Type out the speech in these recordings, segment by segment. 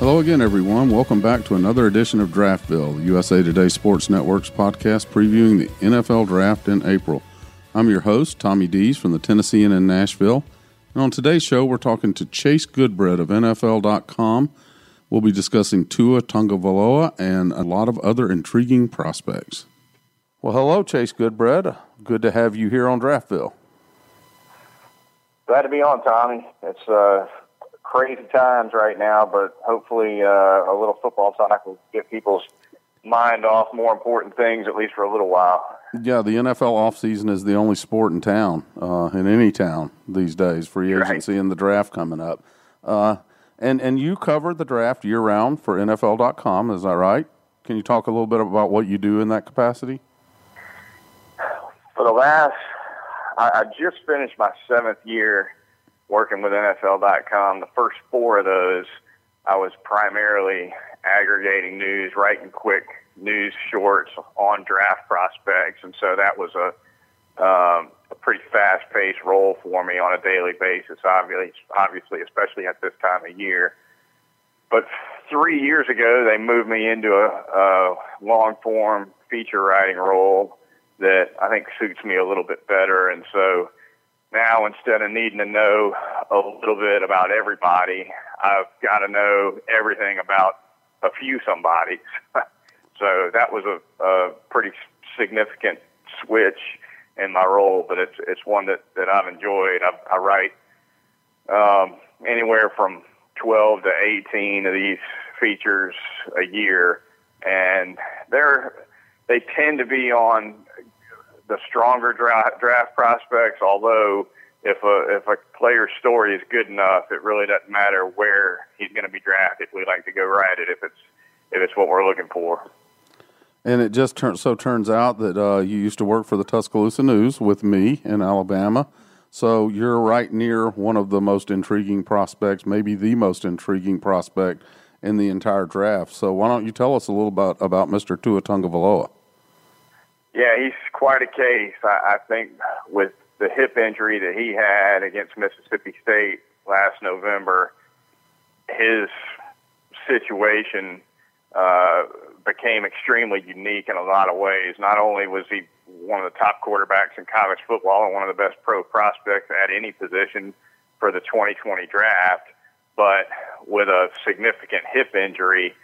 Hello again, everyone. Welcome back to another edition of Draftville, USA Today Sports Network's podcast previewing the NFL Draft in April. I'm your host, Tommy Deas from the Tennessean in Nashville. And on today's show, we're talking to Chase Goodbread of NFL.com. We'll be discussing Tua Tagovailoa and a lot of other intriguing prospects. Well, hello, Chase Goodbread. Good to have you here on Draftville. Glad to be on, Tommy. It's uh, crazy times right now, but hopefully uh, a little football talk will get people's mind off more important things, at least for a little while. Yeah, the NFL offseason is the only sport in town, uh, in any town these days, free agency right. and the draft coming up. Uh, and, and you cover the draft year round for NFL.com, is that right? Can you talk a little bit about what you do in that capacity? For the last, I, I just finished my seventh year working with NFL.com, the first four of those, I was primarily aggregating news, writing quick news shorts on draft prospects, and so that was a um, a pretty fast-paced role for me on a daily basis. Obviously, obviously, especially at this time of year. But three years ago, they moved me into a, a long-form feature writing role that I think suits me a little bit better, and so now instead of needing to know a little bit about everybody, I've got to know everything about a few somebodies. so that was a, a pretty significant switch in my role, but it's it's one that that I've enjoyed. I, I write um, anywhere from 12 to 18 of these features a year, and they're they tend to be on the stronger draft, draft prospects. Although if a if a player's story is good enough, it really doesn't matter where he's going to be drafted. We like to go write it if it's if it's what we're looking for. And it just so turns out that uh, you used to work for the Tuscaloosa News with me in Alabama. So you're right near one of the most intriguing prospects, maybe the most intriguing prospect in the entire draft. So why don't you tell us a little about about Mr. Tua Tagovailoa? Yeah, he's quite a case. I, I think with the hip injury that he had against Mississippi State last November, his situation uh, became extremely unique in a lot of ways. Not only was he one of the top quarterbacks in college football and one of the best pro prospects at any position for the 2020 draft, but with a significant hip injury,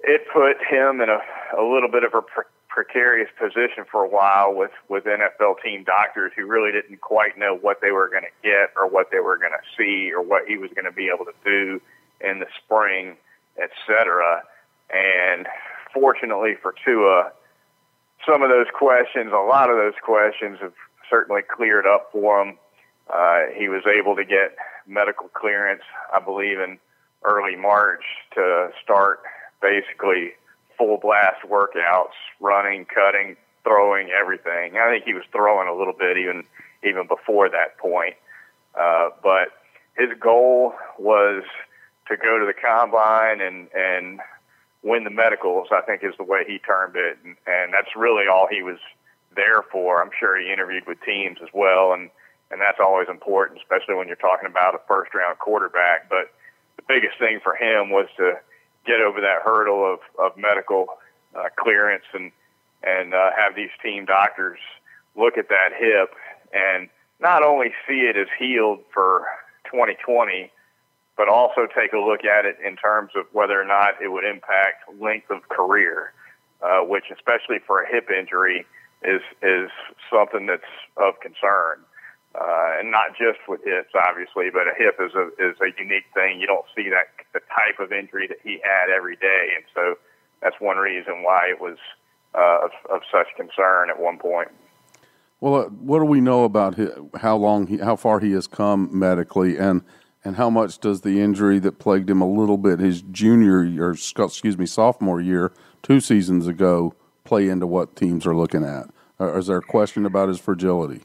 it put him in a, a little bit of a precarious position for a while with with NFL team doctors who really didn't quite know what they were going to get or what they were going to see or what he was going to be able to do in the spring, etc. And fortunately for Tua, some of those questions, a lot of those questions, have certainly cleared up for him. Uh, he was able to get medical clearance, I believe, in early March to start basically full blast workouts, running, cutting, throwing, everything. I think he was throwing a little bit even even before that point. Uh, but his goal was to go to the combine and and win the medicals. I think is the way he termed it, and, and that's really all he was there for. I'm sure he interviewed with teams as well, and and that's always important, especially when you're talking about a first round quarterback. But the biggest thing for him was to get over that hurdle of, of medical uh, clearance and and uh, have these team doctors look at that hip and not only see it as healed for 2020, but also take a look at it in terms of whether or not it would impact length of career, uh, which especially for a hip injury is is something that's of concern. Uh, and not just with hips, obviously, but a hip is a is a unique thing. You don't see that the type of injury that he had every day, and so that's one reason why it was uh, of, of such concern at one point. Well, uh, what do we know about his, how long, he, how far he has come medically, and and how much does the injury that plagued him a little bit his junior or excuse me sophomore year two seasons ago play into what teams are looking at? Or is there a question about his fragility?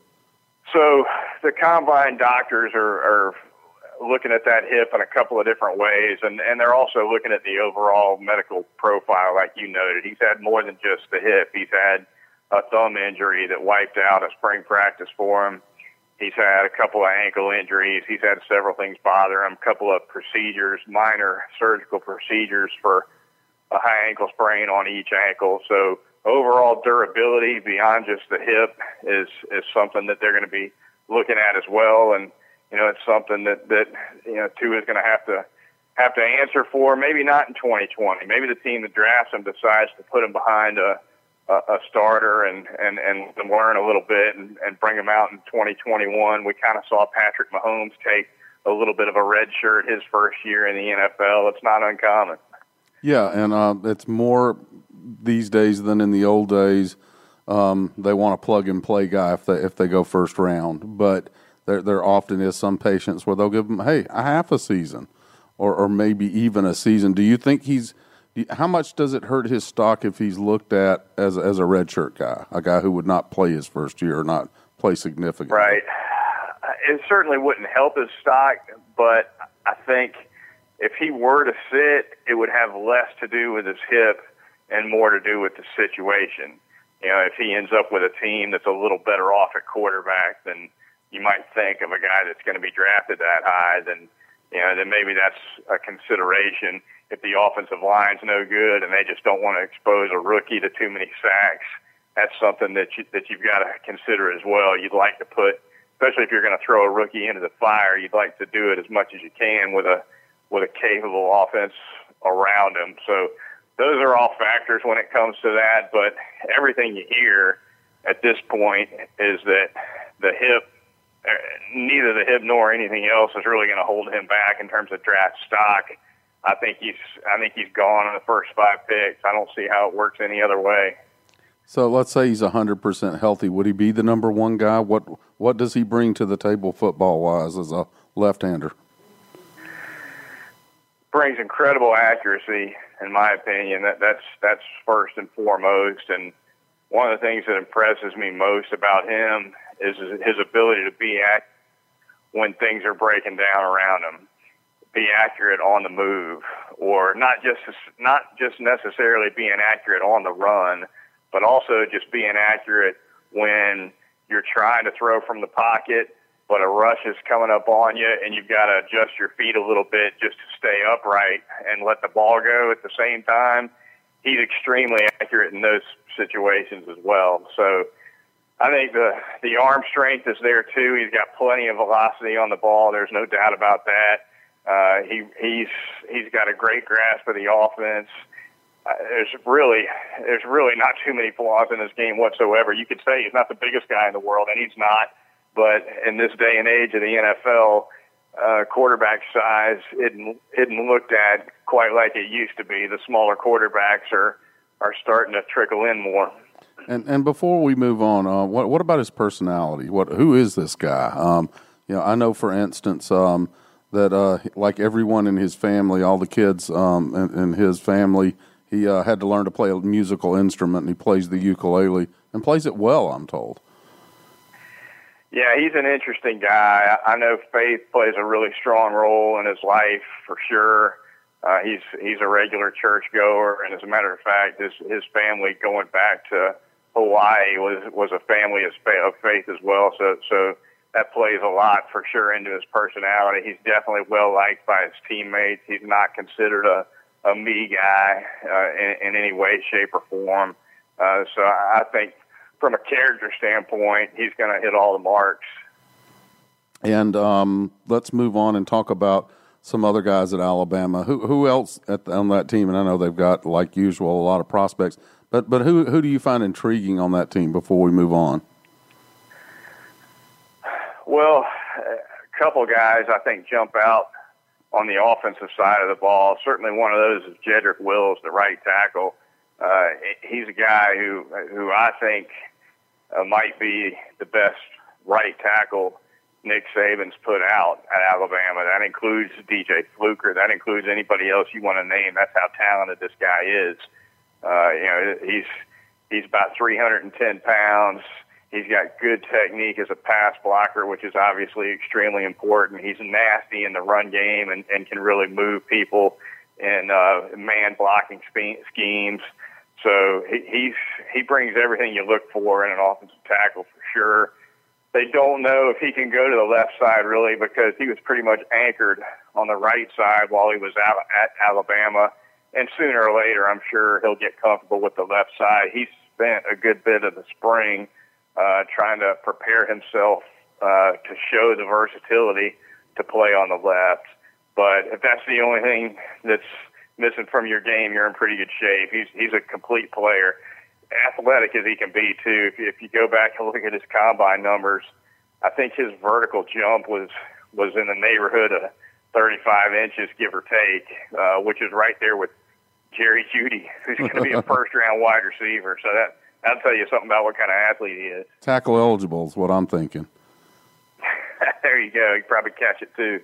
So the combine doctors are, are looking at that hip in a couple of different ways, and, and they're also looking at the overall medical profile, like you noted. He's had more than just the hip. He's had a thumb injury that wiped out a spring practice for him. He's had a couple of ankle injuries. He's had several things bother him, a couple of procedures, minor surgical procedures for a high ankle sprain on each ankle. So overall durability beyond just the hip is is something that they're going to be looking at as well. And you know, it's something that that you know Tua is going to have to have to answer for. Maybe not in 2020. Maybe the team that drafts him decides to put him behind a a, a starter and and and learn a little bit and, and bring him out in 2021. We kind of saw Patrick Mahomes take a little bit of a red shirt his first year in the NFL. It's not uncommon. Yeah, and uh, it's more these days than in the old days. Um, they want a plug and play guy if they if they go first round, but there there often is some patience where they'll give them hey a half a season, or or maybe even a season. Do you think he's how much does it hurt his stock if he's looked at as as a redshirt guy, a guy who would not play his first year or not play significantly? Right. It certainly wouldn't help his stock, but I think if he were to sit, it would have less to do with his hip and more to do with the situation. You know, if he ends up with a team that's a little better off at quarterback than you might think of a guy that's going to be drafted that high, then you know, then maybe that's a consideration if the offensive line's no good and they just don't want to expose a rookie to too many sacks, that's something that you that you've got to consider as well. You'd like to put, especially if you're going to throw a rookie into the fire, you'd like to do it as much as you can with a with a capable offense around him. So those are all factors when it comes to that. But everything you hear at this point is that the hip, uh, neither the hip nor anything else is really going to hold him back in terms of draft stock I think he's I think he's gone in the first five picks. I don't see how it works any other way. So let's say he's hundred percent healthy. Would he be the number one guy? What what does he bring to the table football wise as a left hander? Brings incredible accuracy, in my opinion. That that's that's first and foremost. And one of the things that impresses me most about him is his ability to be at when things are breaking down around him be accurate on the move, or not just not just necessarily being accurate on the run, but also just being accurate when you're trying to throw from the pocket, but a rush is coming up on you, and you've got to adjust your feet a little bit just to stay upright and let the ball go at the same time. He's extremely accurate in those situations as well. So. I think the the arm strength is there too. He's got plenty of velocity on the ball. There's no doubt about that. Uh, he he's he's got a great grasp of the offense. Uh, there's really there's really not too many flaws in his game whatsoever. You could say he's not the biggest guy in the world, and he's not. But in this day and age of the NFL, uh, quarterback size isn't isn't looked at quite like it used to be. The smaller quarterbacks are are starting to trickle in more. And and before we move on, uh, what what about his personality? What who is this guy? Um, you know, I know for instance. Um, that uh, like everyone in his family, all the kids um, in, in his family, he uh, had to learn to play a musical instrument, and he plays the ukulele and plays it well. I'm told. Yeah, he's an interesting guy. I know faith plays a really strong role in his life for sure. Uh, he's he's a regular church goer, and as a matter of fact, his his family going back to Hawaii was was a family of faith as well. So so that plays a lot for sure into his personality. He's definitely well liked by his teammates. He's not considered a a me guy uh, in, in any way, shape, or form. Uh, so I think from a character standpoint, he's going to hit all the marks. And um, let's move on and talk about some other guys at Alabama. Who who else at, on that team? And I know they've got, like usual, a lot of prospects. But but who who do you find intriguing on that team before we move on? Well, a couple guys I think jump out on the offensive side of the ball. Certainly, one of those is Jedrick Wills, the right tackle. Uh, he's a guy who who I think uh, might be the best right tackle Nick Saban's put out at Alabama. That includes DJ Fluker. That includes anybody else you want to name. That's how talented this guy is. Uh, you know, he's he's about 310 pounds. He's got good technique as a pass blocker, which is obviously extremely important. He's nasty in the run game and, and can really move people in uh, man blocking schemes. So he, he's he brings everything you look for in an offensive tackle for sure. They don't know if he can go to the left side really because he was pretty much anchored on the right side while he was out at Alabama. And sooner or later, I'm sure he'll get comfortable with the left side. He spent a good bit of the spring uh, trying to prepare himself uh, to show the versatility to play on the left. But if that's the only thing that's missing from your game, you're in pretty good shape. He's he's a complete player, athletic as he can be too. If you, if you go back and look at his combine numbers, I think his vertical jump was was in the neighborhood of 35 inches, give or take, uh, which is right there with Jerry Jeudy, who's going to be a first round wide receiver. So that that'll tell you something about what kind of athlete he is. Tackle eligible is what I'm thinking. there you go. You probably catch it too.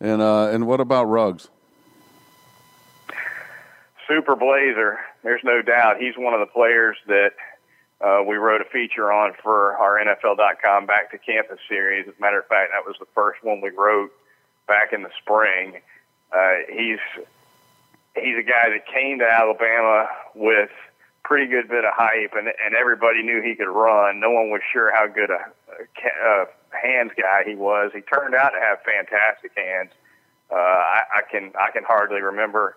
And uh, and what about Ruggs? Super Blazer. There's no doubt he's one of the players that uh, we wrote a feature on for our NFL.com Back to Campus series. As a matter of fact, that was the first one we wrote back in the spring. Uh, he's he's a guy that came to Alabama with pretty good bit of hype, and and everybody knew he could run. No one was sure how good a, a, a hands guy he was. He turned out to have fantastic hands. Uh, I, I can I can hardly remember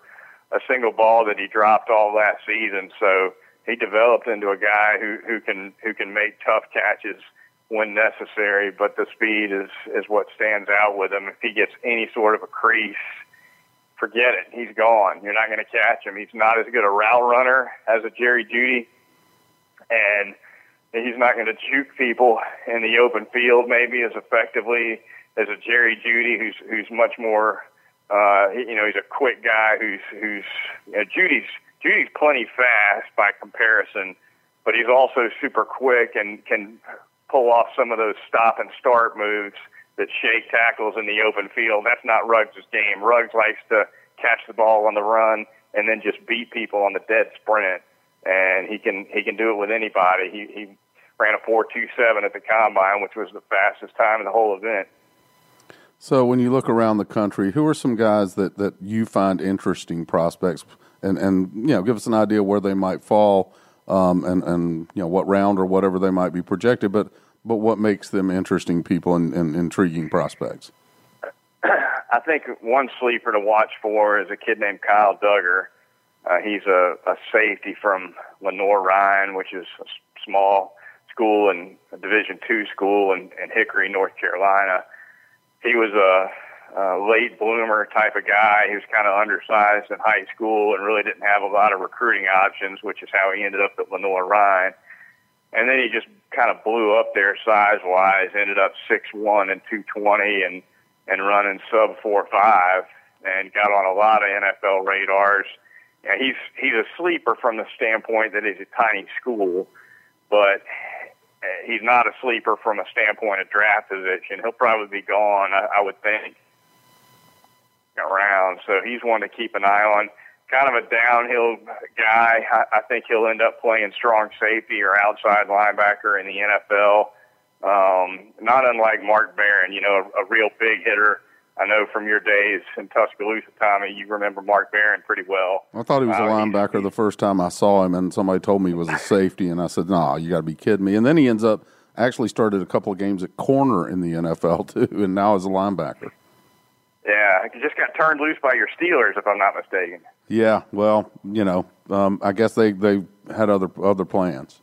a single ball that he dropped all last season. So he developed into a guy who who can who can make tough catches when necessary. But the speed is is what stands out with him. If he gets any sort of a crease forget it. He's gone. You're not going to catch him. He's not as good a route runner as a Jerry Jeudy, and he's not going to juke people in the open field maybe as effectively as a Jerry Jeudy, who's who's much more. Uh, you know, he's a quick guy who's who's you know, Jeudy's Jeudy's plenty fast by comparison, but he's also super quick and can pull off some of those stop and start moves that shake tackles in the open field. That's not Ruggs' game. Ruggs likes to catch the ball on the run and then just beat people on the dead sprint. And he can he can do it with anybody. He he ran a four two seven at the combine, which was the fastest time in the whole event. So when you look around the country, who are some guys that, that you find interesting prospects, and and you know give us an idea where they might fall, um, and and you know what round or whatever they might be projected, but but what makes them interesting people and, and intriguing prospects? I think one sleeper to watch for is a kid named Kyle Dugger. Uh, he's a, a safety from Lenoir-Rhyne, which is a small school and a Division two school in, in Hickory, North Carolina. He was a, a late bloomer type of guy. He was kind of undersized in high school and really didn't have a lot of recruiting options, which is how he ended up at Lenoir-Rhyne and then he just kind of blew up there size wise. Ended up six one and two twenty, and and running sub four five, and got on a lot of NFL radars. Yeah, he's he's a sleeper from the standpoint that he's a tiny school, but he's not a sleeper from a standpoint of draft position. He'll probably be gone, I, I would think, around. So he's one to keep an eye on kind of a downhill guy. I, I think he'll end up playing strong safety or outside linebacker in the NFL. Um, not unlike Mark Barron, you know, a, a real big hitter. I know from your days in Tuscaloosa, Tommy, you remember Mark Barron pretty well. I thought he was a uh, linebacker the first time I saw him, and somebody told me he was a safety, and I said, "Nah, you got to be kidding me." And then he ends up actually started a couple of games at corner in the NFL too, and now is a linebacker. Yeah, he just got turned loose by your Steelers, if I'm not mistaken. Yeah, well, you know, um, I guess they they had other other plans.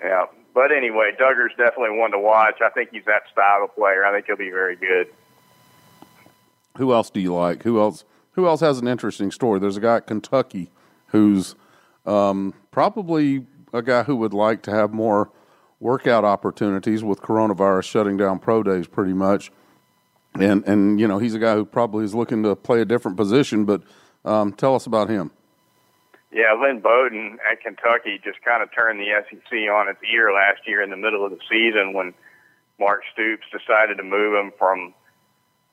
Yeah, but anyway, Dugger's definitely one to watch. I think he's that style of player. I think he'll be very good. Who else do you like? Who else? Who else has an interesting story? There's a guy at Kentucky who's um, probably a guy who would like to have more workout opportunities with coronavirus shutting down pro days pretty much. And and you know he's a guy who probably is looking to play a different position. But um, tell us about him. Yeah, Lynn Bowden at Kentucky just kind of turned the SEC on its ear last year in the middle of the season when Mark Stoops decided to move him from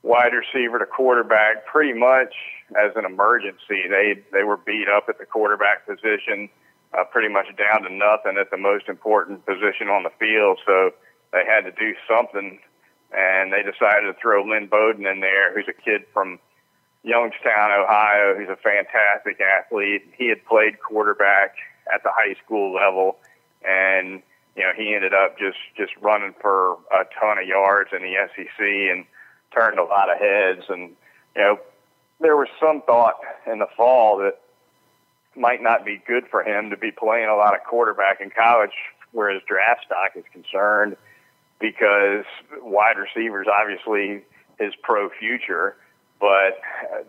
wide receiver to quarterback pretty much as an emergency. They they were beat up at the quarterback position, uh, pretty much down to nothing at the most important position on the field. So they had to do something, and they decided to throw Lynn Bowden in there, who's a kid from Youngstown, Ohio. He's a fantastic athlete. He had played quarterback at the high school level, and you know he ended up just just running for a ton of yards in the SEC and turned a lot of heads. And you know there was some thought in the fall that might not be good for him to be playing a lot of quarterback in college where his draft stock is concerned because wide receivers obviously his pro future but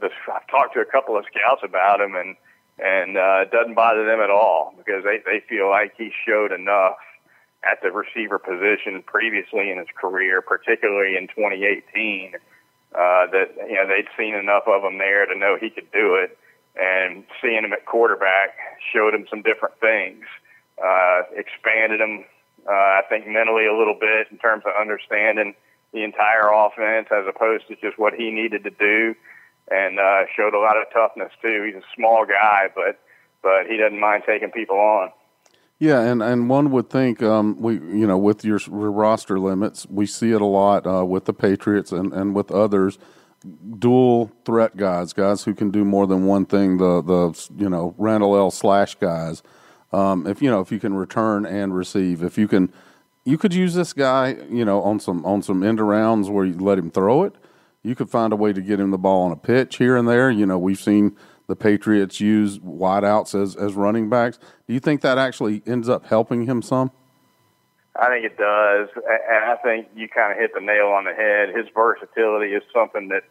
the, I've talked to a couple of scouts about him, and and uh, it doesn't bother them at all because they they feel like he showed enough at the receiver position previously in his career, particularly in 2018, uh, that you know they'd seen enough of him there to know he could do it, and seeing him at quarterback showed him some different things, uh, expanded him, uh, I think mentally a little bit in terms of understanding the entire offense as opposed to just what he needed to do, and uh, showed a lot of toughness too. He's a small guy, but but he doesn't mind taking people on. Yeah, and, and one would think um, we you know with your roster limits, we see it a lot uh, with the Patriots and, and with others, dual threat guys, guys who can do more than one thing. The the you know Randle El slash guys. Um, if you know if you can return and receive, if you can you could use this guy, you know, on some on some end rounds where you let him throw it. You could find a way to get him the ball on a pitch here and there. You know, we've seen the Patriots use wideouts as as running backs. Do you think that actually ends up helping him some? I think it does, and I think you kind of hit the nail on the head. His versatility is something that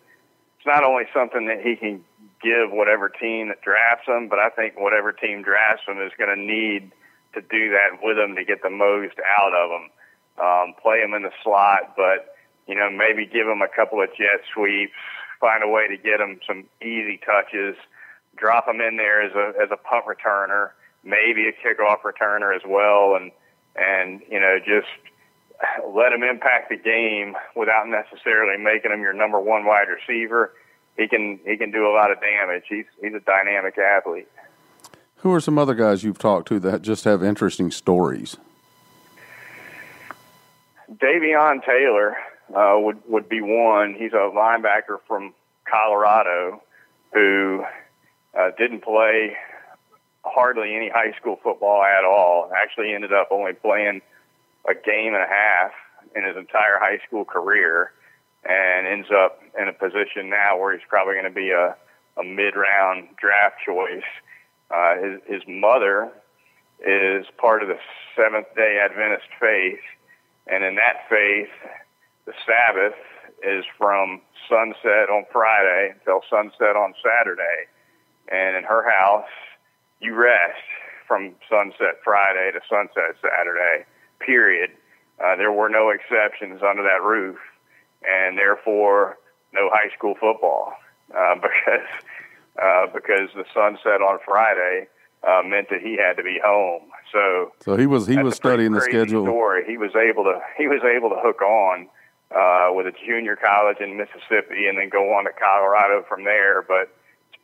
it's not only something that he can give whatever team that drafts him, but I think whatever team drafts him is going to need to do that with him to get the most out of him. Um, play him in the slot, but you know maybe give him a couple of jet sweeps, find a way to get him some easy touches, drop him in there as a as a punt returner, maybe a kickoff returner as well, and and you know just let him impact the game without necessarily making him your number one wide receiver. He can he can do a lot of damage. He's he's a dynamic athlete. Who are some other guys you've talked to that just have interesting stories? Davion Taylor uh, would would be one. He's a linebacker from Colorado who uh, didn't play hardly any high school football at all. Actually, ended up only playing a game and a half in his entire high school career, and ends up in a position now where he's probably going to be a, a mid round draft choice. Uh, his, his mother is part of the Seventh day Adventist faith, and in that faith, the Sabbath is from sunset on Friday until sunset on Saturday. And in her house, you rest from sunset Friday to sunset Saturday, period. Uh, there were no exceptions under that roof, and therefore no high school football uh, because uh, because the sunset on Friday uh, meant that he had to be home. So, so he was he was studying the schedule. Story. He was able to he was able to hook on uh, with a junior college in Mississippi and then go on to Colorado from there. But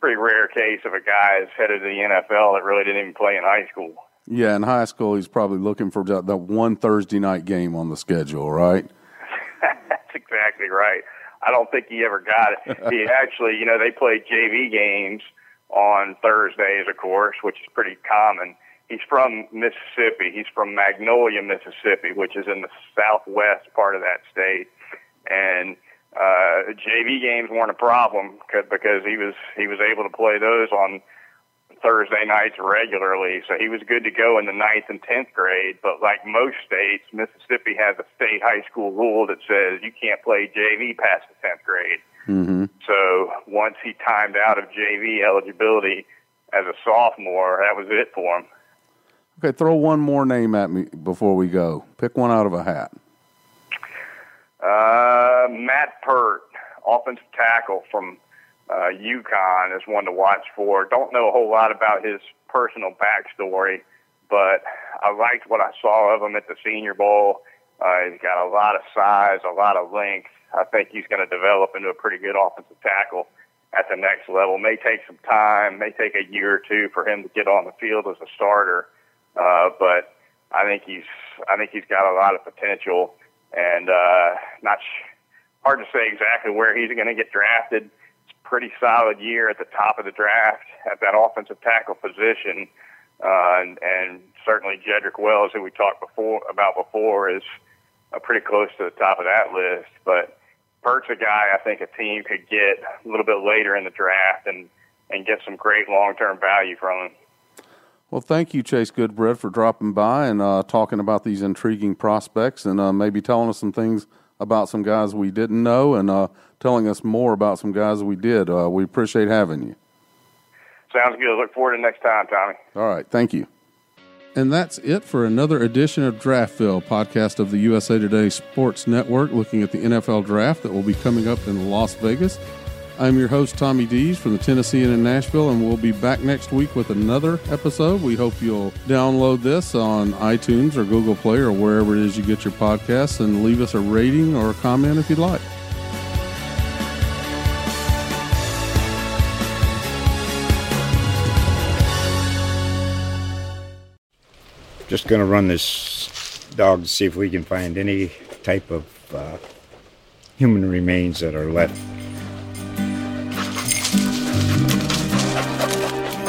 pretty rare case of a guy that's headed to the NFL that really didn't even play in high school. Yeah, in high school, he's probably looking for the one Thursday night game on the schedule, right? That's exactly right. I don't think he ever got it. he actually, you know, they played JV games on Thursdays, of course, which is pretty common. He's from Mississippi. He's from Magnolia, Mississippi, which is in the southwest part of that state. And uh, JV games weren't a problem because he was he was able to play those on Thursday nights regularly, so he was good to go in the ninth and tenth grade. But like most states, Mississippi has a state high school rule that says you can't play JV past the tenth grade. Mm-hmm. So once he timed out of JV eligibility as a sophomore, that was it for him. Okay, throw one more name at me before we go. Pick one out of a hat. Uh, Matt Peart, offensive tackle from uh, UConn, is one to watch for. Don't know a whole lot about his personal backstory, but I liked what I saw of him at the Senior Bowl. Uh, he's got a lot of size, a lot of length. I think he's going to develop into a pretty good offensive tackle at the next level. May take some time, may take a year or two for him to get on the field as a starter, uh, but I think he's I think he's got a lot of potential, and uh, not sh- hard to say exactly where he's going to get drafted. It's a pretty solid year at the top of the draft at that offensive tackle position, uh, and, and certainly Jedrick Wills, who we talked before about before, is uh, pretty close to the top of that list, but Peart's a guy I think a team could get a little bit later in the draft and, and get some great long term value from him. Well, thank you, Chase Goodbread, for dropping by and uh, talking about these intriguing prospects and uh, maybe telling us some things about some guys we didn't know and uh, telling us more about some guys we did. Uh, we appreciate having you. Sounds good. Look forward to next time, Tommy. All right. Thank you. And that's it for another edition of Draftville, podcast of the USA Today Sports Network, looking at the NFL draft that will be coming up in Las Vegas. I'm your host, Tommy Deas from the Tennessean in Nashville, and we'll be back next week with another episode. We hope you'll download this on iTunes or Google Play or wherever it is you get your podcasts and leave us a rating or a comment if you'd like. Just going to run this dog to see if we can find any type of uh, human remains that are left.